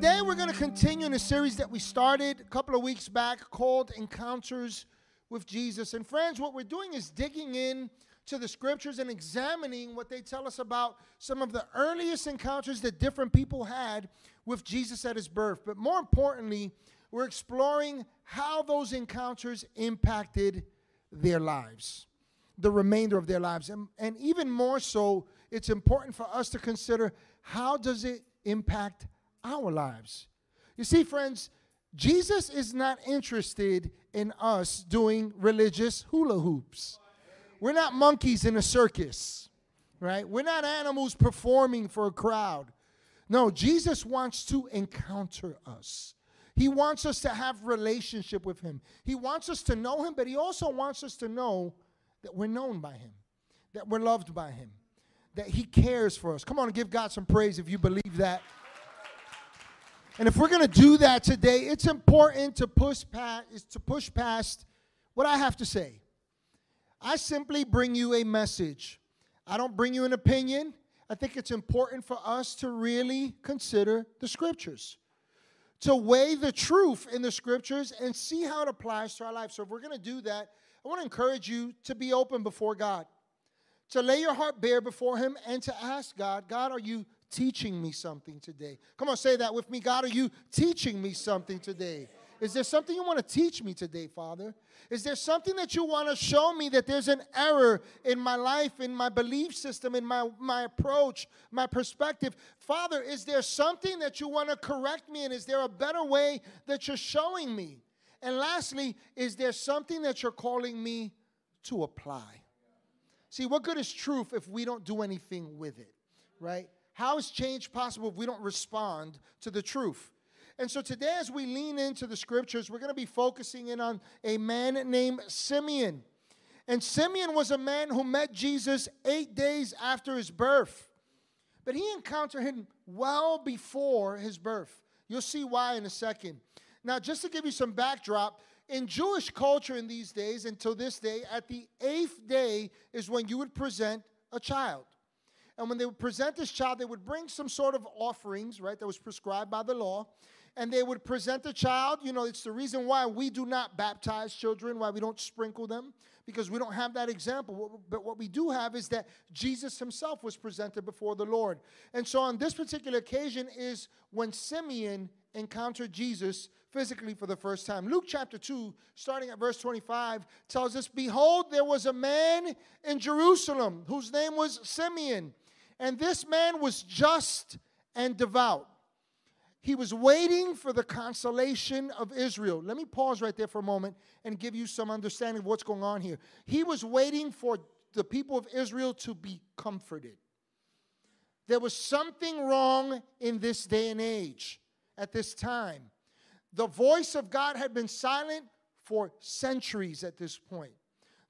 today we're going to continue in a series that we started a couple of weeks back called Encounters with Jesus. And friends, what we're doing is digging in to the scriptures and examining what they tell us about some of the earliest encounters that different people had with Jesus at his birth. But more importantly, we're exploring how those encounters impacted their lives, the remainder of their lives. And, and even more so, it's important for us to consider how does it impact our lives. You see, friends, Jesus is not interested in us doing religious hula hoops. We're not monkeys in a circus, right? We're not animals performing for a crowd. No, Jesus wants to encounter us. He wants us to have relationship with him. He wants us to know him, but he also wants us to know that we're known by him, that we're loved by him, that he cares for us. Come on give God some praise if you believe that. And if we're going to do that today, it's important to push past is to push past what I have to say. I simply bring you a message. I don't bring you an opinion. I think it's important for us to really consider the scriptures, to weigh the truth in the scriptures and see how it applies to our life. So, if we're going to do that, I want to encourage you to be open before God, to lay your heart bare before Him, and to ask God, God, are you teaching me something today? Come on, say that with me. God, are you teaching me something today? Is there something you want to teach me today, Father? Is there something that you want to show me that there's an error in my life, in my belief system, in my, my approach, my perspective? Father, is there something that you want to correct me in? Is there a better way that you're showing me? And lastly, is there something that you're calling me to apply? See, what good is truth if we don't do anything with it, right? How is change possible if we don't respond to the truth? And so today, as we lean into the scriptures, we're going to be focusing in on a man named Simeon. And Simeon was a man who met Jesus eight days after his birth. But he encountered him well before his birth. You'll see why in a second. Now, just to give you some backdrop, in Jewish culture in these days, until this day, at the eighth day is when you would present a child. And when they would present this child, they would bring some sort of offerings, right, that was prescribed by the law and they would present the child. You know, it's the reason why we do not baptize children, why we don't sprinkle them, because we don't have that example. But what we do have is that Jesus himself was presented before the Lord. And so on this particular occasion is when Simeon encountered Jesus physically for the first time. Luke chapter 2, starting at verse 25, tells us Behold, there was a man in Jerusalem whose name was Simeon, and this man was just and devout he was waiting for the consolation of Israel. Let me pause right there for a moment and give you some understanding of what's going on here. He was waiting for the people of Israel to be comforted. There was something wrong in this day and age at this time. The voice of God had been silent for centuries at this point.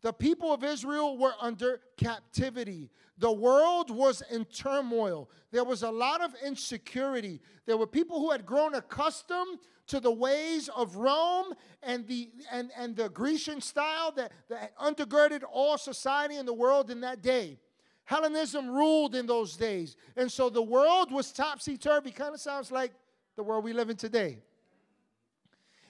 The people of Israel were under captivity. The world was in turmoil. There was a lot of insecurity. There were people who had grown accustomed to the ways of Rome and the, and, and the Grecian style that, that undergirded all society in the world in that day. Hellenism ruled in those days. And so the world was topsy turvy. Kind of sounds like the world we live in today.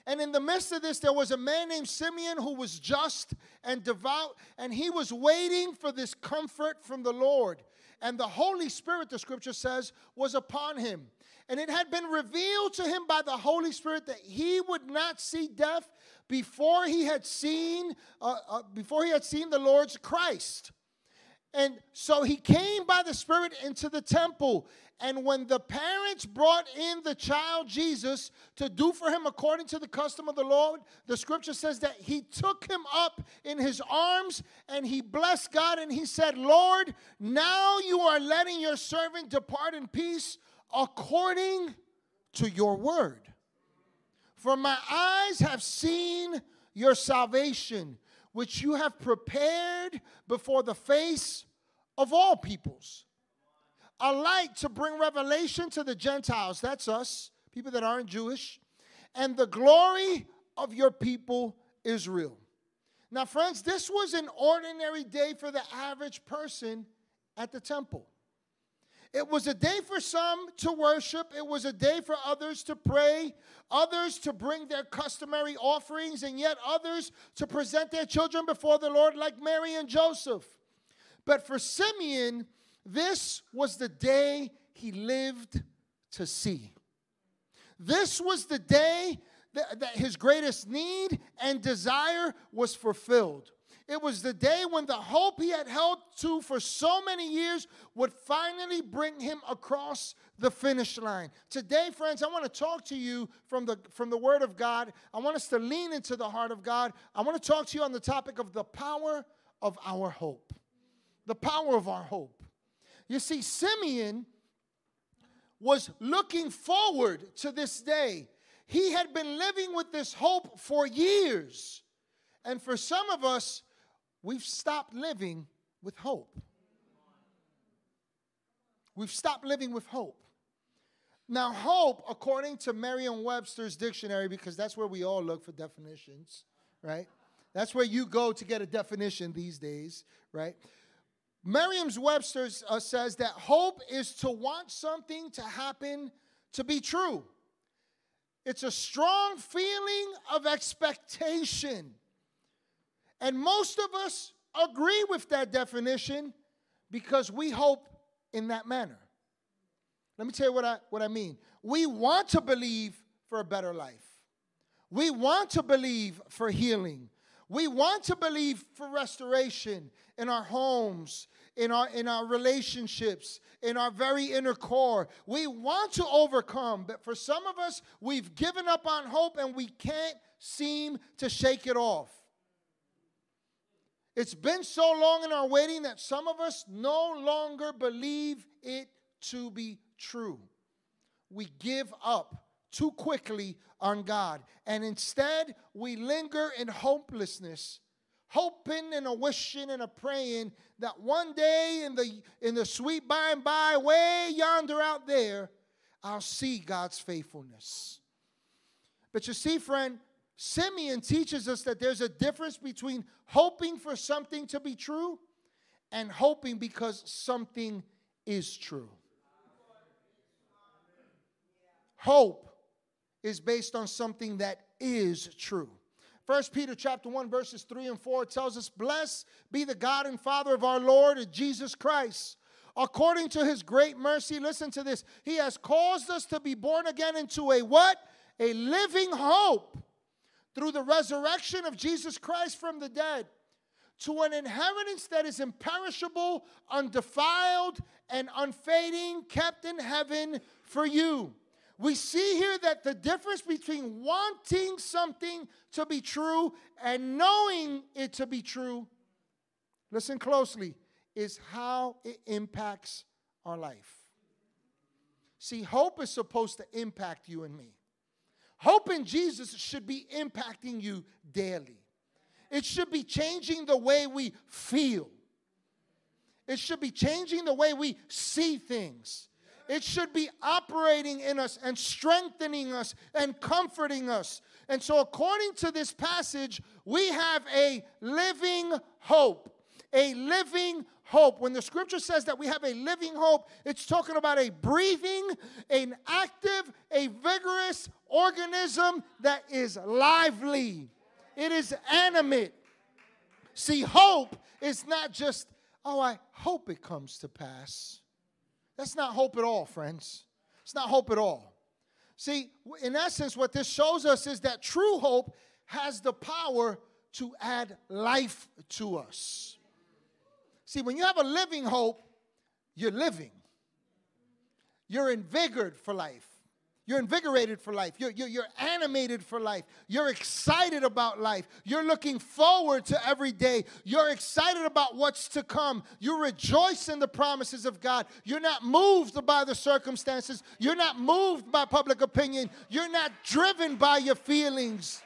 And in the midst of this, there was a man named Simeon who was just and devout, and he was waiting for this comfort from the Lord. And the Holy Spirit, the scripture says, was upon him. And it had been revealed to him by the Holy Spirit that he would not see death before he had seen uh, uh, before he had seen the Lord's Christ. And so he came by the Spirit into the temple. And when the parents brought in the child Jesus to do for him according to the custom of the Lord, the scripture says that he took him up in his arms and he blessed God and he said, Lord, now you are letting your servant depart in peace according to your word. For my eyes have seen your salvation which you have prepared before the face of all peoples. A light to bring revelation to the Gentiles, that's us, people that aren't Jewish, and the glory of your people, Israel. Now, friends, this was an ordinary day for the average person at the temple. It was a day for some to worship. It was a day for others to pray, others to bring their customary offerings, and yet others to present their children before the Lord, like Mary and Joseph. But for Simeon, this was the day he lived to see. This was the day that, that his greatest need and desire was fulfilled. It was the day when the hope he had held to for so many years would finally bring him across the finish line. Today, friends, I want to talk to you from the, from the Word of God. I want us to lean into the heart of God. I want to talk to you on the topic of the power of our hope. The power of our hope. You see, Simeon was looking forward to this day. He had been living with this hope for years. And for some of us, we've stopped living with hope. We've stopped living with hope. Now, hope, according to Merriam Webster's dictionary, because that's where we all look for definitions, right? That's where you go to get a definition these days, right? Merriam Webster uh, says that hope is to want something to happen to be true. It's a strong feeling of expectation. And most of us agree with that definition because we hope in that manner. Let me tell you what I, what I mean. We want to believe for a better life, we want to believe for healing, we want to believe for restoration in our homes, in our, in our relationships, in our very inner core. We want to overcome, but for some of us, we've given up on hope and we can't seem to shake it off. It's been so long in our waiting that some of us no longer believe it to be true. We give up too quickly on God, and instead we linger in hopelessness, hoping and a wishing and a praying that one day in the in the sweet by and by, way yonder out there, I'll see God's faithfulness. But you see, friend, Simeon teaches us that there's a difference between hoping for something to be true and hoping because something is true. Hope is based on something that is true. First Peter chapter 1 verses 3 and 4 tells us blessed be the God and Father of our Lord Jesus Christ according to his great mercy listen to this he has caused us to be born again into a what a living hope through the resurrection of Jesus Christ from the dead to an inheritance that is imperishable, undefiled, and unfading, kept in heaven for you. We see here that the difference between wanting something to be true and knowing it to be true, listen closely, is how it impacts our life. See, hope is supposed to impact you and me. Hope in Jesus should be impacting you daily. It should be changing the way we feel. It should be changing the way we see things. It should be operating in us and strengthening us and comforting us. And so, according to this passage, we have a living hope. A living hope. When the scripture says that we have a living hope, it's talking about a breathing, an active, a vigorous organism that is lively, it is animate. See, hope is not just, oh, I hope it comes to pass. That's not hope at all, friends. It's not hope at all. See, in essence, what this shows us is that true hope has the power to add life to us. See, when you have a living hope, you're living. You're invigorated for life. You're invigorated for life. You're, you're, you're, animated for life. You're excited about life. You're looking forward to every day. You're excited about what's to come. You rejoice in the promises of God. You're not moved by the circumstances. You're not moved by public opinion. You're not driven by your feelings.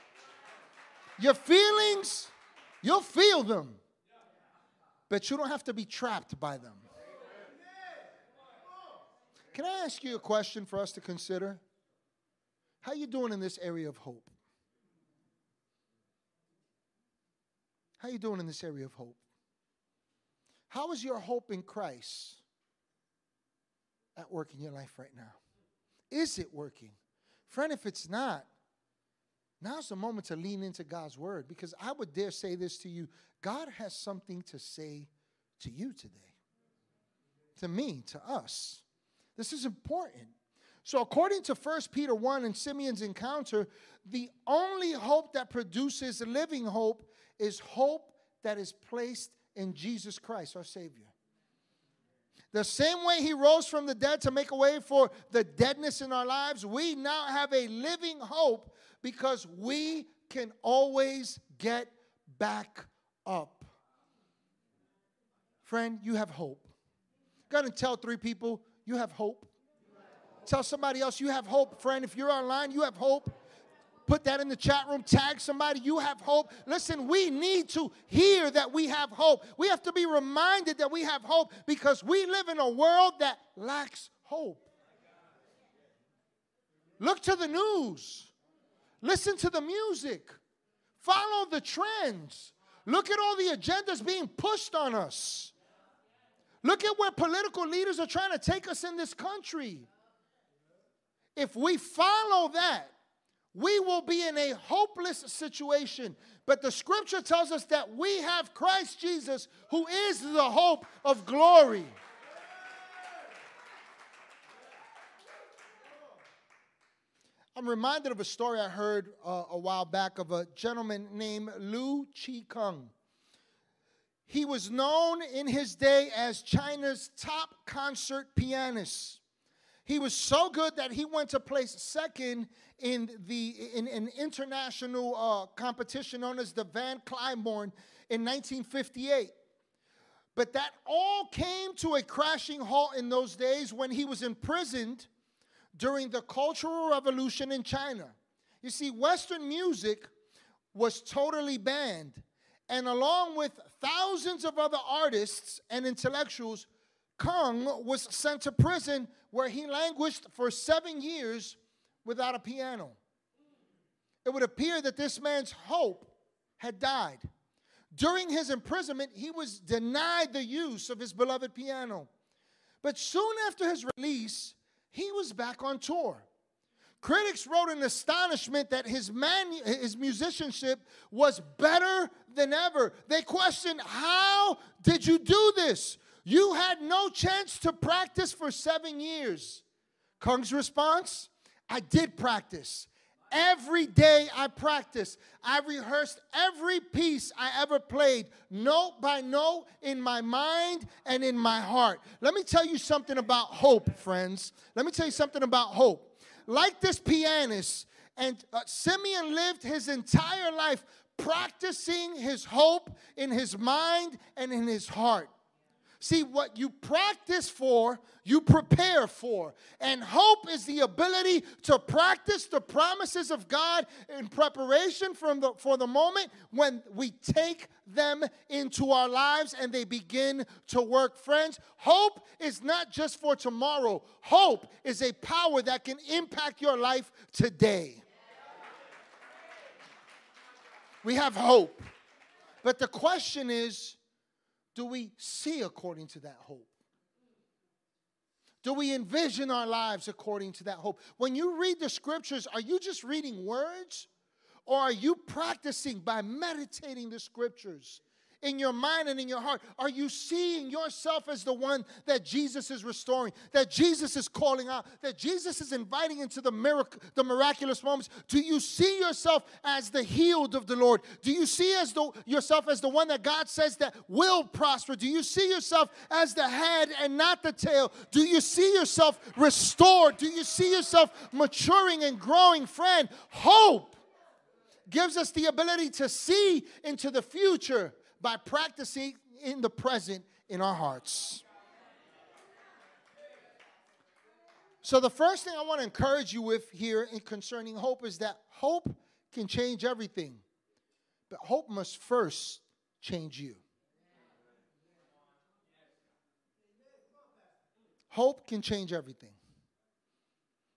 Your feelings, you'll feel them but you don't have to be trapped by them. Can I ask you a question for us to consider? How you doing in this area of hope? How you doing in this area of hope? How is your hope in Christ at work in your life right now? Is it working? Friend, if it's not, now's the moment to lean into God's word because I would dare say this to you God has something to say to you today, to me, to us. This is important. So, according to 1 Peter 1 and Simeon's encounter, the only hope that produces living hope is hope that is placed in Jesus Christ, our Savior. The same way He rose from the dead to make a way for the deadness in our lives, we now have a living hope because we can always get back up. Friend, you have hope. Go and tell three people you have hope. Tell somebody else you have hope, friend. If you're online, you have hope. Put that in the chat room. Tag somebody. You have hope. Listen, we need to hear that we have hope. We have to be reminded that we have hope because we live in a world that lacks hope. Look to the news. Listen to the music. Follow the trends. Look at all the agendas being pushed on us. Look at where political leaders are trying to take us in this country. If we follow that, we will be in a hopeless situation. But the scripture tells us that we have Christ Jesus, who is the hope of glory. I'm reminded of a story I heard uh, a while back of a gentleman named Lu Chi Kung. He was known in his day as China's top concert pianist. He was so good that he went to place second in the in an international uh, competition known as the Van Cliburn in 1958. But that all came to a crashing halt in those days when he was imprisoned during the Cultural Revolution in China. You see, Western music was totally banned, and along with thousands of other artists and intellectuals, Kung was sent to prison where he languished for seven years without a piano. It would appear that this man's hope had died. During his imprisonment, he was denied the use of his beloved piano. But soon after his release, he was back on tour. Critics wrote in astonishment that his, man, his musicianship was better than ever. They questioned, How did you do this? You had no chance to practice for seven years. Kung's response I did practice. Every day I practiced. I rehearsed every piece I ever played, note by note, in my mind and in my heart. Let me tell you something about hope, friends. Let me tell you something about hope. Like this pianist, and uh, Simeon lived his entire life practicing his hope in his mind and in his heart. See, what you practice for, you prepare for. And hope is the ability to practice the promises of God in preparation from the, for the moment when we take them into our lives and they begin to work. Friends, hope is not just for tomorrow, hope is a power that can impact your life today. We have hope. But the question is, do we see according to that hope? Do we envision our lives according to that hope? When you read the scriptures, are you just reading words? Or are you practicing by meditating the scriptures? In your mind and in your heart? Are you seeing yourself as the one that Jesus is restoring, that Jesus is calling out, that Jesus is inviting into the miracle, the miraculous moments? Do you see yourself as the healed of the Lord? Do you see as the, yourself as the one that God says that will prosper? Do you see yourself as the head and not the tail? Do you see yourself restored? Do you see yourself maturing and growing? Friend, hope gives us the ability to see into the future by practicing in the present in our hearts. So, the first thing I want to encourage you with here in concerning hope is that hope can change everything, but hope must first change you. Hope can change everything,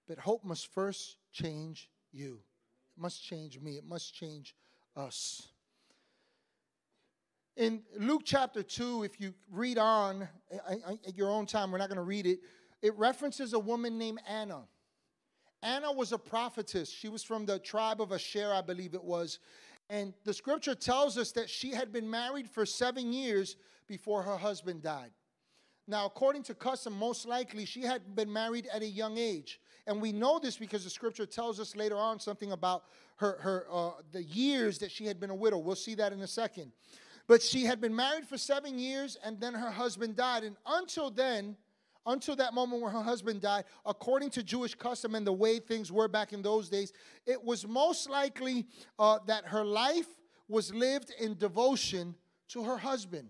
but hope must first change you. It must change me, it must change us. In Luke chapter 2, if you read on uh, uh, uh, at your own time, we're not going to read it. it references a woman named Anna. Anna was a prophetess. She was from the tribe of Asher, I believe it was. And the scripture tells us that she had been married for seven years before her husband died. Now, according to custom, most likely she had been married at a young age. And we know this because the scripture tells us later on something about her, her uh, the years that she had been a widow. We'll see that in a second. But she had been married for seven years, and then her husband died. And until then, until that moment where her husband died, according to Jewish custom and the way things were back in those days, it was most likely uh, that her life was lived in devotion to her husband,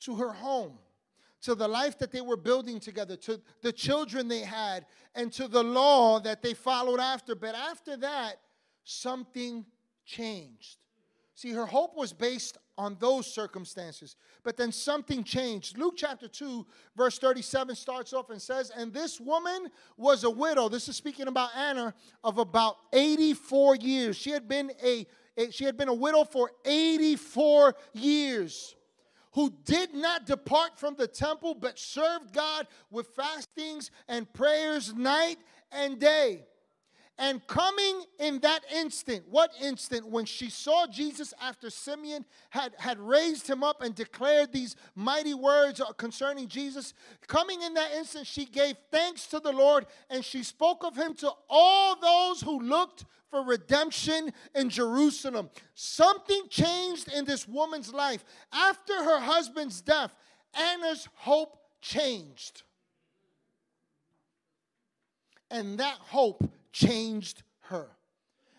to her home, to the life that they were building together, to the children they had, and to the law that they followed after. But after that, something changed. See, her hope was based on those circumstances. But then something changed. Luke chapter 2, verse 37 starts off and says, And this woman was a widow. This is speaking about Anna of about 84 years. She had been a, a she had been a widow for 84 years. Who did not depart from the temple, but served God with fastings and prayers night and day. And coming in that instant, what instant? When she saw Jesus after Simeon had, had raised him up and declared these mighty words concerning Jesus, coming in that instant, she gave thanks to the Lord and she spoke of him to all those who looked for redemption in Jerusalem. Something changed in this woman's life. After her husband's death, Anna's hope changed. And that hope changed her.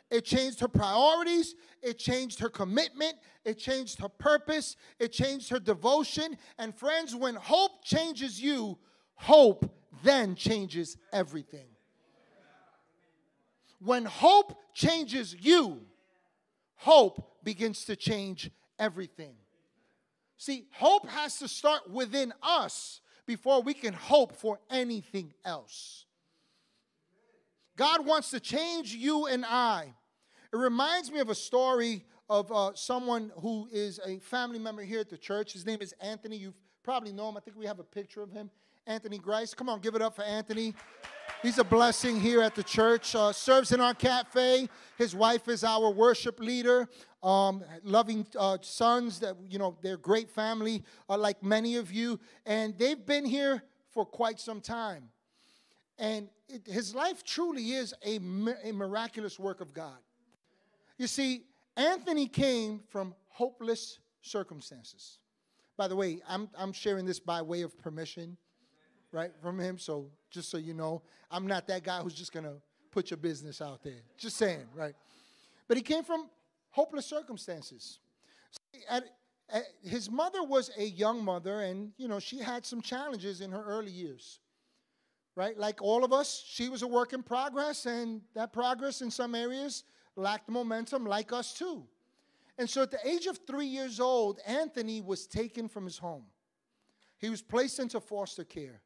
It changed her priorities. It changed her commitment. It changed her purpose. It changed her devotion. And friends, when hope changes you, hope then changes everything. When hope changes you, hope begins to change everything. See, hope has to start within us before we can hope for anything else. God wants to change you and I. It reminds me of a story of uh, someone who is a family member here at the church. His name is Anthony. You probably know him. I think we have a picture of him. Anthony Grice. Come on, give it up for Anthony. He's a blessing here at the church. Uh, serves in our cafe. His wife is our worship leader. Um, loving uh, sons that you know they're great family, uh, like many of you, and they've been here for quite some time. And it, his life truly is a, a miraculous work of God. You see, Anthony came from hopeless circumstances. By the way, I'm, I'm sharing this by way of permission, right, from him. So just so you know, I'm not that guy who's just going to put your business out there. Just saying, right? But he came from hopeless circumstances. At, at, his mother was a young mother, and, you know, she had some challenges in her early years right? Like all of us, she was a work in progress, and that progress in some areas lacked momentum, like us too. And so at the age of three years old, Anthony was taken from his home. He was placed into foster care.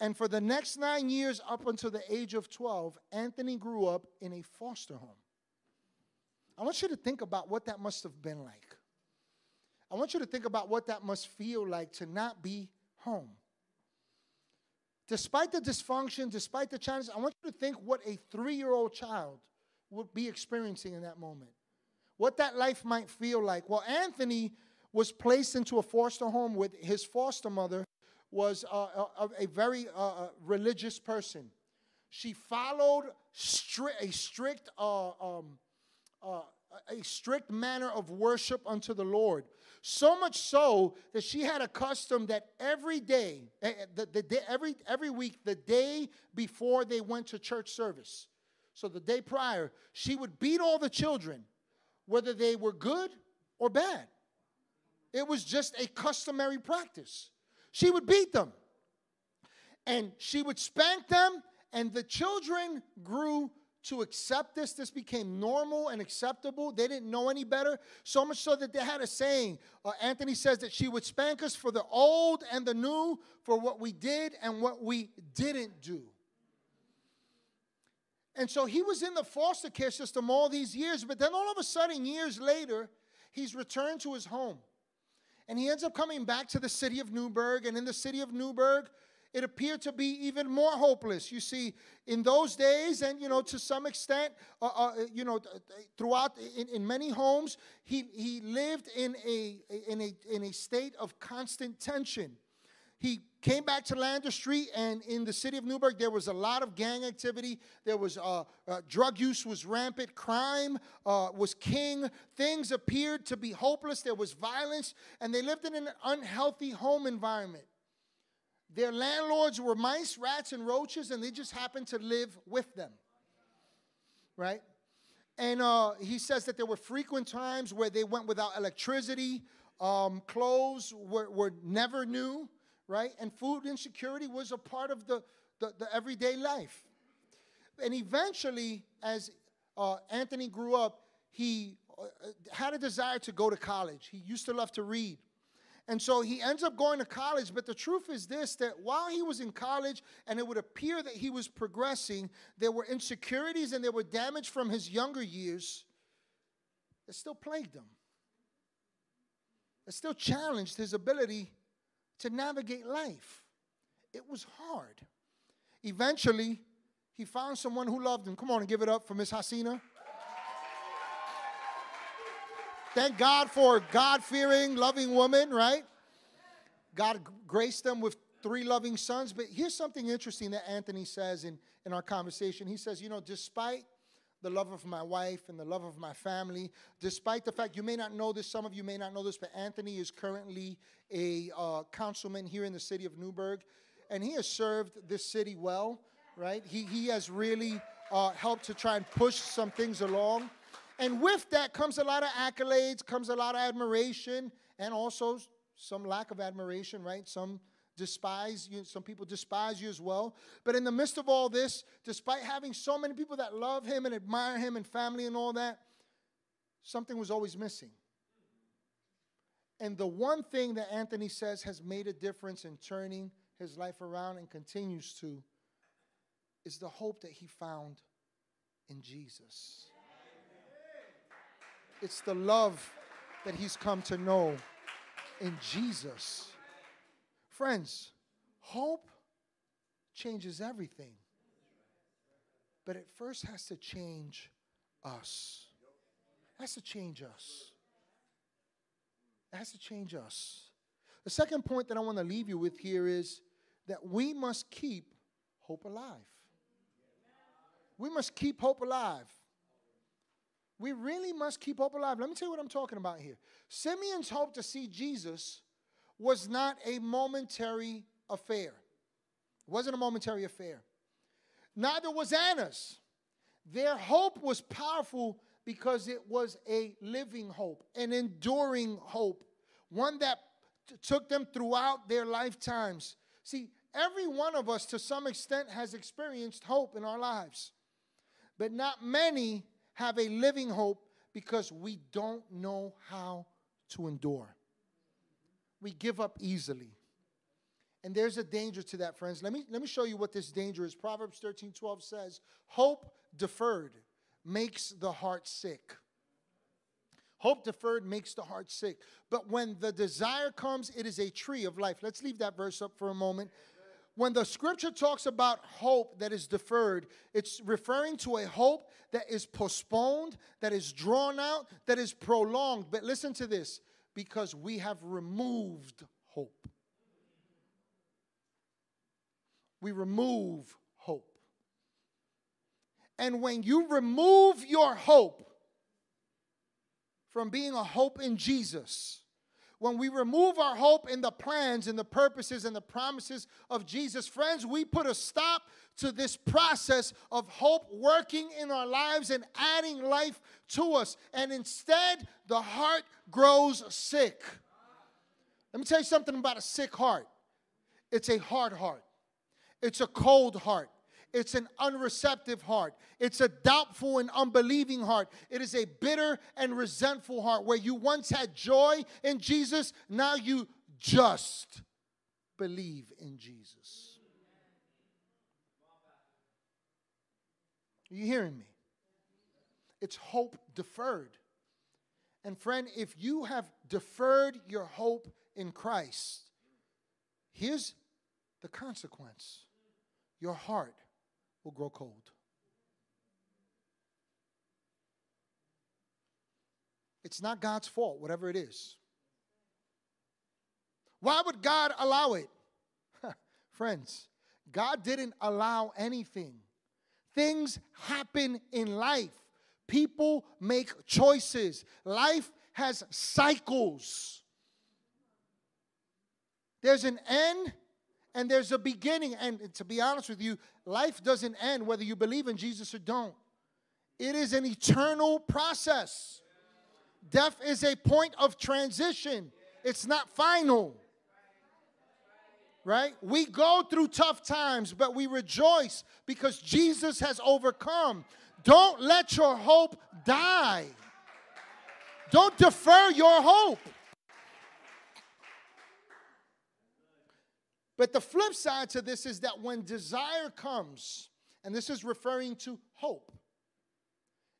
And for the next nine years, up until the age of 12, Anthony grew up in a foster home. I want you to think about what that must have been like. I want you to think about what that must feel like to not be home. Despite the dysfunction, despite the challenges, I want you to think what a three year old child would be experiencing in that moment. What that life might feel like. Well, Anthony was placed into a foster home with his foster mother was a, a, a very uh, religious person. She followed stri- a strict uh, um, uh, a strict manner of worship unto the Lord. So much so that she had a custom that every day, eh, eh, the, the day every, every week, the day before they went to church service, so the day prior, she would beat all the children, whether they were good or bad. It was just a customary practice. She would beat them, and she would spank them, and the children grew to accept this. This became normal and acceptable. They didn't know any better. So much so that they had a saying. Uh, Anthony says that she would spank us for the old and the new, for what we did and what we didn't do. And so he was in the foster care system all these years, but then all of a sudden, years later, he's returned to his home. And he ends up coming back to the city of Newburgh. And in the city of Newburgh, it appeared to be even more hopeless. You see, in those days, and you know, to some extent, uh, uh, you know, throughout in, in many homes, he, he lived in a, in, a, in a state of constant tension. He came back to Lander Street, and in the city of Newburgh, there was a lot of gang activity. There was uh, uh, drug use was rampant, crime uh, was king. Things appeared to be hopeless. There was violence, and they lived in an unhealthy home environment. Their landlords were mice, rats, and roaches, and they just happened to live with them. Right? And uh, he says that there were frequent times where they went without electricity, um, clothes were, were never new, right? And food insecurity was a part of the, the, the everyday life. And eventually, as uh, Anthony grew up, he uh, had a desire to go to college. He used to love to read. And so he ends up going to college. But the truth is this that while he was in college and it would appear that he was progressing, there were insecurities and there were damage from his younger years that still plagued him. It still challenged his ability to navigate life. It was hard. Eventually, he found someone who loved him. Come on and give it up for Miss Hasina. Thank God for God fearing, loving woman, right? God graced them with three loving sons. But here's something interesting that Anthony says in, in our conversation. He says, You know, despite the love of my wife and the love of my family, despite the fact you may not know this, some of you may not know this, but Anthony is currently a uh, councilman here in the city of Newburgh, and he has served this city well, right? He, he has really uh, helped to try and push some things along. And with that comes a lot of accolades, comes a lot of admiration, and also some lack of admiration, right? Some despise you, some people despise you as well. But in the midst of all this, despite having so many people that love him and admire him and family and all that, something was always missing. And the one thing that Anthony says has made a difference in turning his life around and continues to is the hope that he found in Jesus. It's the love that he's come to know in Jesus. Friends, hope changes everything. But it first has to change us. It has to change us. It has to change us. The second point that I want to leave you with here is that we must keep hope alive. We must keep hope alive. We really must keep hope alive. Let me tell you what I'm talking about here. Simeon's hope to see Jesus was not a momentary affair. It wasn't a momentary affair. Neither was Anna's. Their hope was powerful because it was a living hope, an enduring hope, one that t- took them throughout their lifetimes. See, every one of us to some extent has experienced hope in our lives, but not many have a living hope because we don't know how to endure. We give up easily. And there's a danger to that, friends. Let me, let me show you what this danger is. Proverbs 13 12 says, Hope deferred makes the heart sick. Hope deferred makes the heart sick. But when the desire comes, it is a tree of life. Let's leave that verse up for a moment when the scripture talks about hope that is deferred, it's referring to a hope that is postponed, that is drawn out, that is prolonged. But listen to this because we have removed hope. We remove hope. And when you remove your hope from being a hope in Jesus, when we remove our hope in the plans and the purposes and the promises of Jesus, friends, we put a stop to this process of hope working in our lives and adding life to us. And instead, the heart grows sick. Let me tell you something about a sick heart it's a hard heart, it's a cold heart, it's an unreceptive heart. It's a doubtful and unbelieving heart. It is a bitter and resentful heart where you once had joy in Jesus, now you just believe in Jesus. Are you hearing me? It's hope deferred. And friend, if you have deferred your hope in Christ, here's the consequence your heart will grow cold. It's not God's fault, whatever it is. Why would God allow it? Friends, God didn't allow anything. Things happen in life. People make choices. Life has cycles. There's an end and there's a beginning. And to be honest with you, life doesn't end whether you believe in Jesus or don't. It is an eternal process. Death is a point of transition, it's not final. Right? We go through tough times, but we rejoice because Jesus has overcome. Don't let your hope die. Don't defer your hope. But the flip side to this is that when desire comes, and this is referring to hope,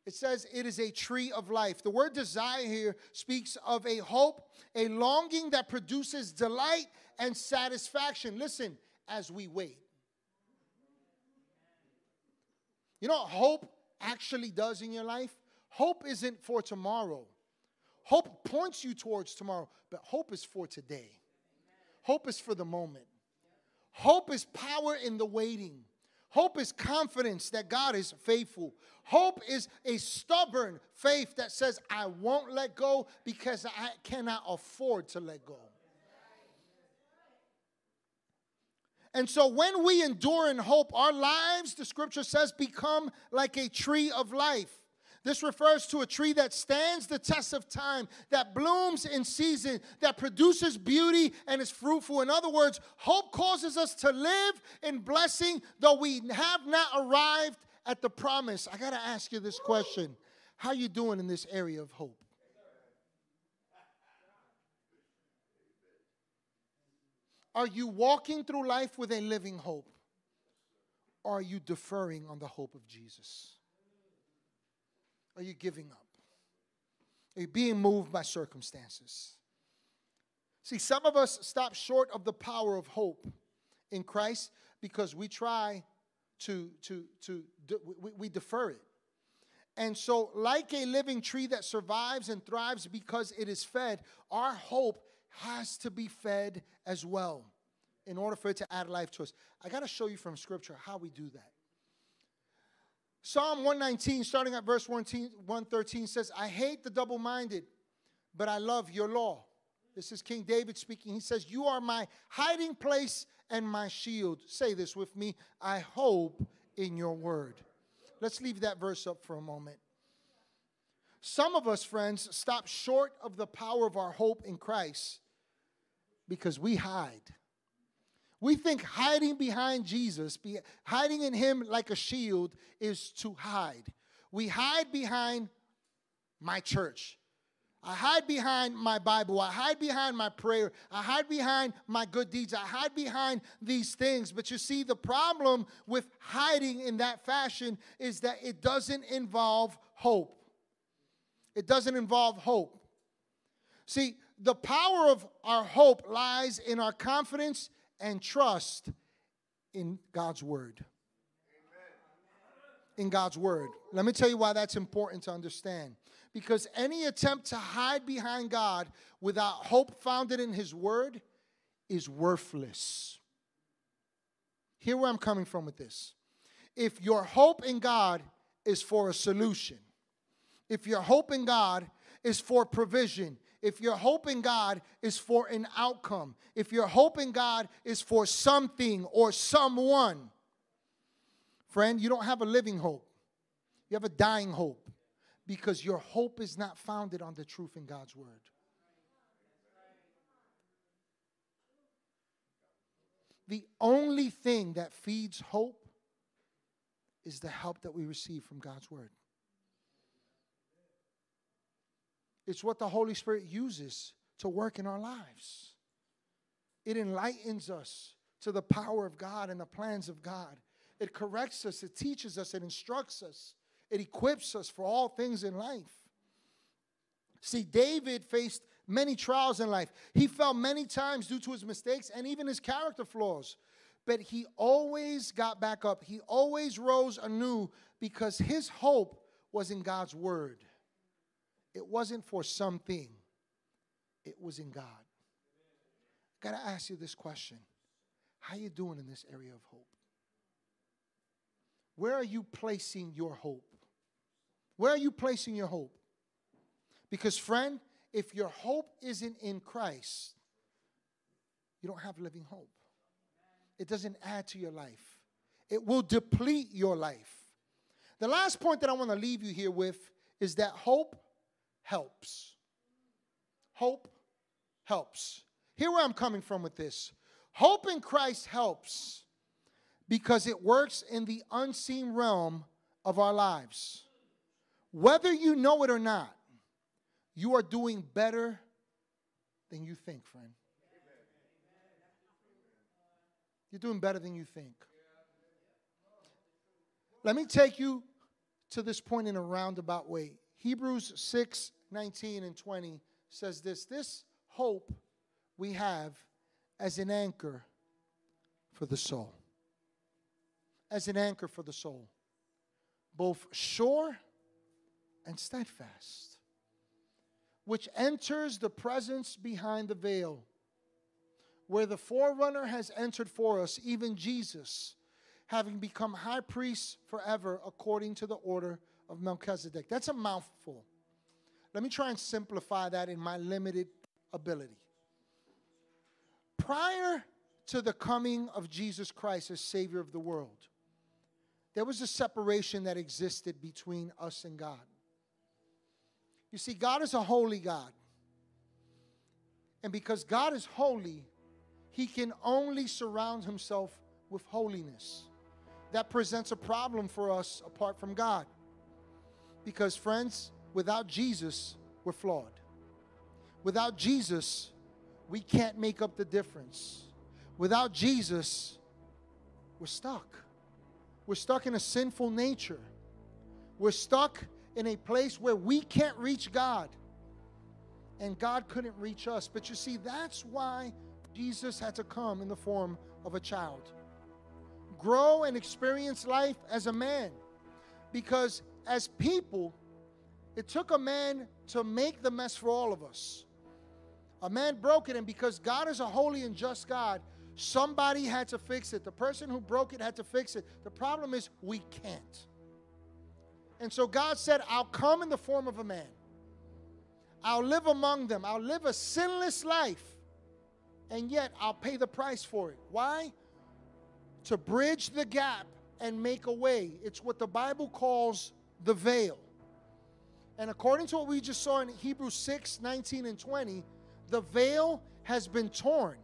it says it is a tree of life. The word desire here speaks of a hope, a longing that produces delight and satisfaction. Listen, as we wait. You know what hope actually does in your life? Hope isn't for tomorrow. Hope points you towards tomorrow, but hope is for today. Hope is for the moment. Hope is power in the waiting. Hope is confidence that God is faithful. Hope is a stubborn faith that says, I won't let go because I cannot afford to let go. And so when we endure in hope, our lives, the scripture says, become like a tree of life. This refers to a tree that stands the test of time, that blooms in season, that produces beauty and is fruitful. In other words, hope causes us to live in blessing, though we have not arrived at the promise. I got to ask you this question. How you doing in this area of hope? Are you walking through life with a living hope? Or are you deferring on the hope of Jesus? Are you giving up? Are you being moved by circumstances? See, some of us stop short of the power of hope in Christ because we try to, to, to, we, we defer it. And so, like a living tree that survives and thrives because it is fed, our hope has to be fed as well in order for it to add life to us. I got to show you from Scripture how we do that. Psalm 119, starting at verse 113, says, I hate the double minded, but I love your law. This is King David speaking. He says, You are my hiding place and my shield. Say this with me I hope in your word. Let's leave that verse up for a moment. Some of us, friends, stop short of the power of our hope in Christ because we hide. We think hiding behind Jesus, be, hiding in Him like a shield, is to hide. We hide behind my church. I hide behind my Bible. I hide behind my prayer. I hide behind my good deeds. I hide behind these things. But you see, the problem with hiding in that fashion is that it doesn't involve hope. It doesn't involve hope. See, the power of our hope lies in our confidence and trust in God's word. In God's word. Let me tell you why that's important to understand. Because any attempt to hide behind God without hope founded in His word is worthless. Here where I'm coming from with this. If your hope in God is for a solution, if your hope in God is for provision, if your hope in God is for an outcome, if your hope in God is for something or someone, friend, you don't have a living hope. You have a dying hope because your hope is not founded on the truth in God's word. The only thing that feeds hope is the help that we receive from God's word. It's what the Holy Spirit uses to work in our lives. It enlightens us to the power of God and the plans of God. It corrects us, it teaches us, it instructs us, it equips us for all things in life. See, David faced many trials in life. He fell many times due to his mistakes and even his character flaws. but he always got back up. He always rose anew because his hope was in God's word. It wasn't for something, it was in God. I got to ask you this question. How you doing in this area of hope? Where are you placing your hope? Where are you placing your hope? Because, friend, if your hope isn't in Christ, you don't have living hope. It doesn't add to your life, it will deplete your life. The last point that I want to leave you here with is that hope helps. Hope helps. Here where I'm coming from with this. Hope in Christ helps because it works in the unseen realm of our lives. Whether you know it or not, you are doing better than you think, friend. You're doing better than you think. Let me take you to this point in a roundabout way. Hebrews 6 19 and 20 says this This hope we have as an anchor for the soul. As an anchor for the soul, both sure and steadfast, which enters the presence behind the veil where the forerunner has entered for us, even Jesus, having become high priest forever according to the order of Melchizedek. That's a mouthful. Let me try and simplify that in my limited ability. Prior to the coming of Jesus Christ as Savior of the world, there was a separation that existed between us and God. You see, God is a holy God. And because God is holy, he can only surround himself with holiness. That presents a problem for us apart from God. Because, friends, without Jesus, we're flawed. Without Jesus, we can't make up the difference. Without Jesus, we're stuck. We're stuck in a sinful nature. We're stuck in a place where we can't reach God. And God couldn't reach us. But you see, that's why Jesus had to come in the form of a child. Grow and experience life as a man. Because as people, it took a man to make the mess for all of us. A man broke it, and because God is a holy and just God, somebody had to fix it. The person who broke it had to fix it. The problem is, we can't. And so God said, I'll come in the form of a man. I'll live among them. I'll live a sinless life and yet I'll pay the price for it. Why? To bridge the gap and make a way. It's what the Bible calls the veil. And according to what we just saw in Hebrews 6 19 and 20, the veil has been torn.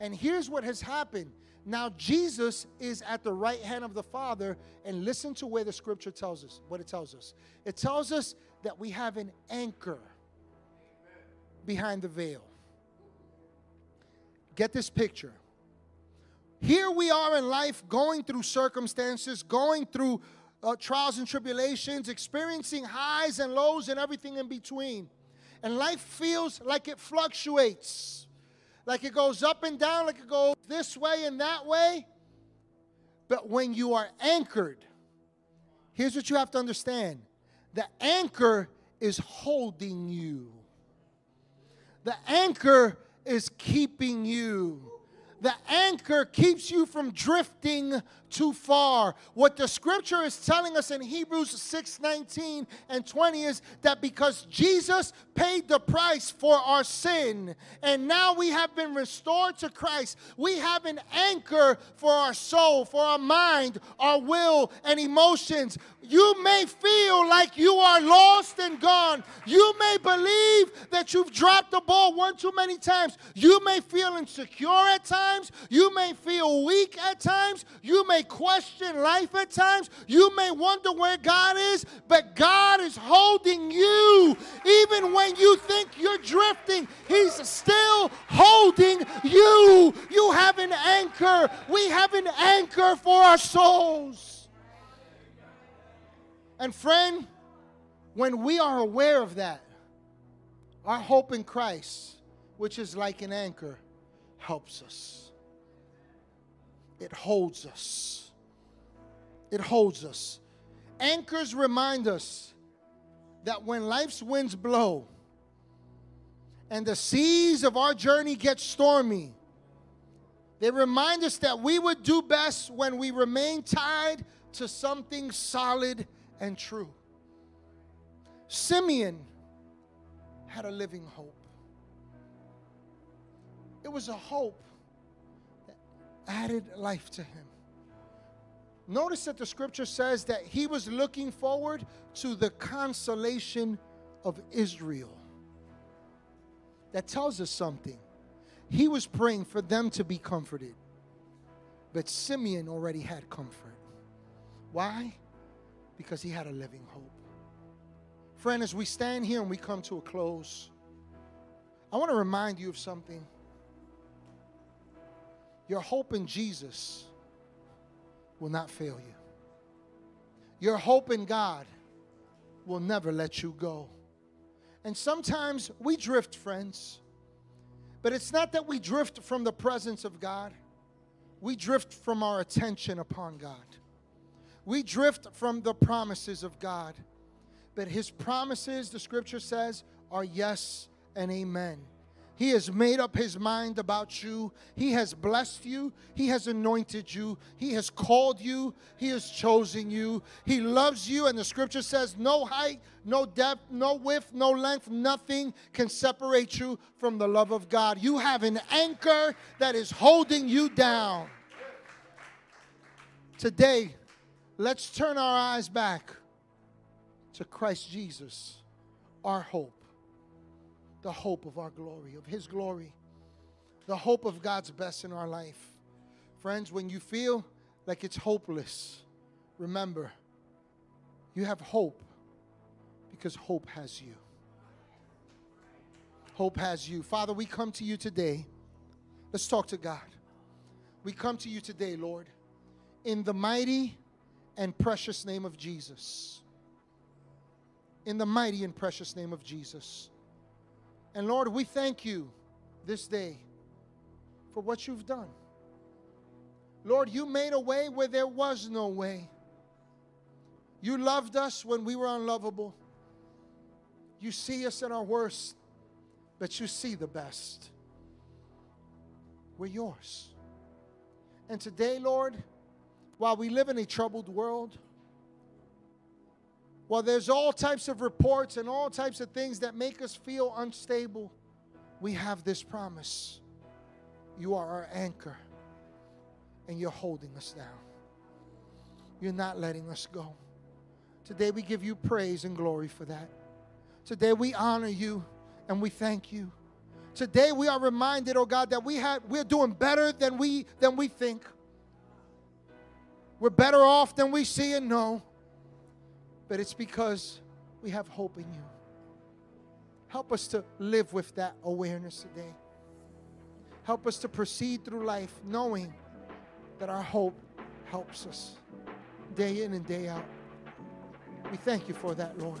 And here's what has happened. Now Jesus is at the right hand of the Father, and listen to where the scripture tells us what it tells us. It tells us that we have an anchor behind the veil. Get this picture. Here we are in life going through circumstances, going through uh, trials and tribulations, experiencing highs and lows and everything in between. And life feels like it fluctuates, like it goes up and down, like it goes this way and that way. But when you are anchored, here's what you have to understand the anchor is holding you. The anchor is keeping you. The anchor keeps you from drifting too far. What the scripture is telling us in Hebrews 6 19 and 20 is that because Jesus paid the price for our sin, and now we have been restored to Christ, we have an anchor for our soul, for our mind, our will, and emotions. You may feel like you are lost and gone. You may believe that you've dropped the ball one too many times. You may feel insecure at times. You may feel weak at times. You may question life at times. You may wonder where God is, but God is holding you. Even when you think you're drifting, He's still holding you. You have an anchor. We have an anchor for our souls. And friend, when we are aware of that, our hope in Christ, which is like an anchor, helps us. It holds us. It holds us. Anchors remind us that when life's winds blow and the seas of our journey get stormy, they remind us that we would do best when we remain tied to something solid and true. Simeon had a living hope. It was a hope added life to him. Notice that the scripture says that he was looking forward to the consolation of Israel. That tells us something. He was praying for them to be comforted, but Simeon already had comfort. Why? Because he had a living hope. Friend, as we stand here and we come to a close, I want to remind you of something. Your hope in Jesus will not fail you. Your hope in God will never let you go. And sometimes we drift, friends. But it's not that we drift from the presence of God, we drift from our attention upon God. We drift from the promises of God. But His promises, the scripture says, are yes and amen. He has made up his mind about you. He has blessed you. He has anointed you. He has called you. He has chosen you. He loves you. And the scripture says, no height, no depth, no width, no length, nothing can separate you from the love of God. You have an anchor that is holding you down. Today, let's turn our eyes back to Christ Jesus, our hope the hope of our glory, of His glory, the hope of God's best in our life. Friends, when you feel like it's hopeless, remember, you have hope because hope has you. Hope has you. Father, we come to you today. Let's talk to God. We come to you today, Lord, in the mighty and precious name of Jesus. In the mighty and precious name of Jesus. And Lord, we thank you this day for what you've done. Lord, you made a way where there was no way. You loved us when we were unlovable. You see us at our worst, but you see the best. We're yours. And today, Lord, while we live in a troubled world, well, there's all types of reports and all types of things that make us feel unstable. We have this promise. You are our anchor, and you're holding us down. You're not letting us go. Today we give you praise and glory for that. Today we honor you and we thank you. Today we are reminded, oh God, that we have we're doing better than we than we think. We're better off than we see and know but it's because we have hope in you. Help us to live with that awareness today. Help us to proceed through life knowing that our hope helps us day in and day out. We thank you for that, Lord.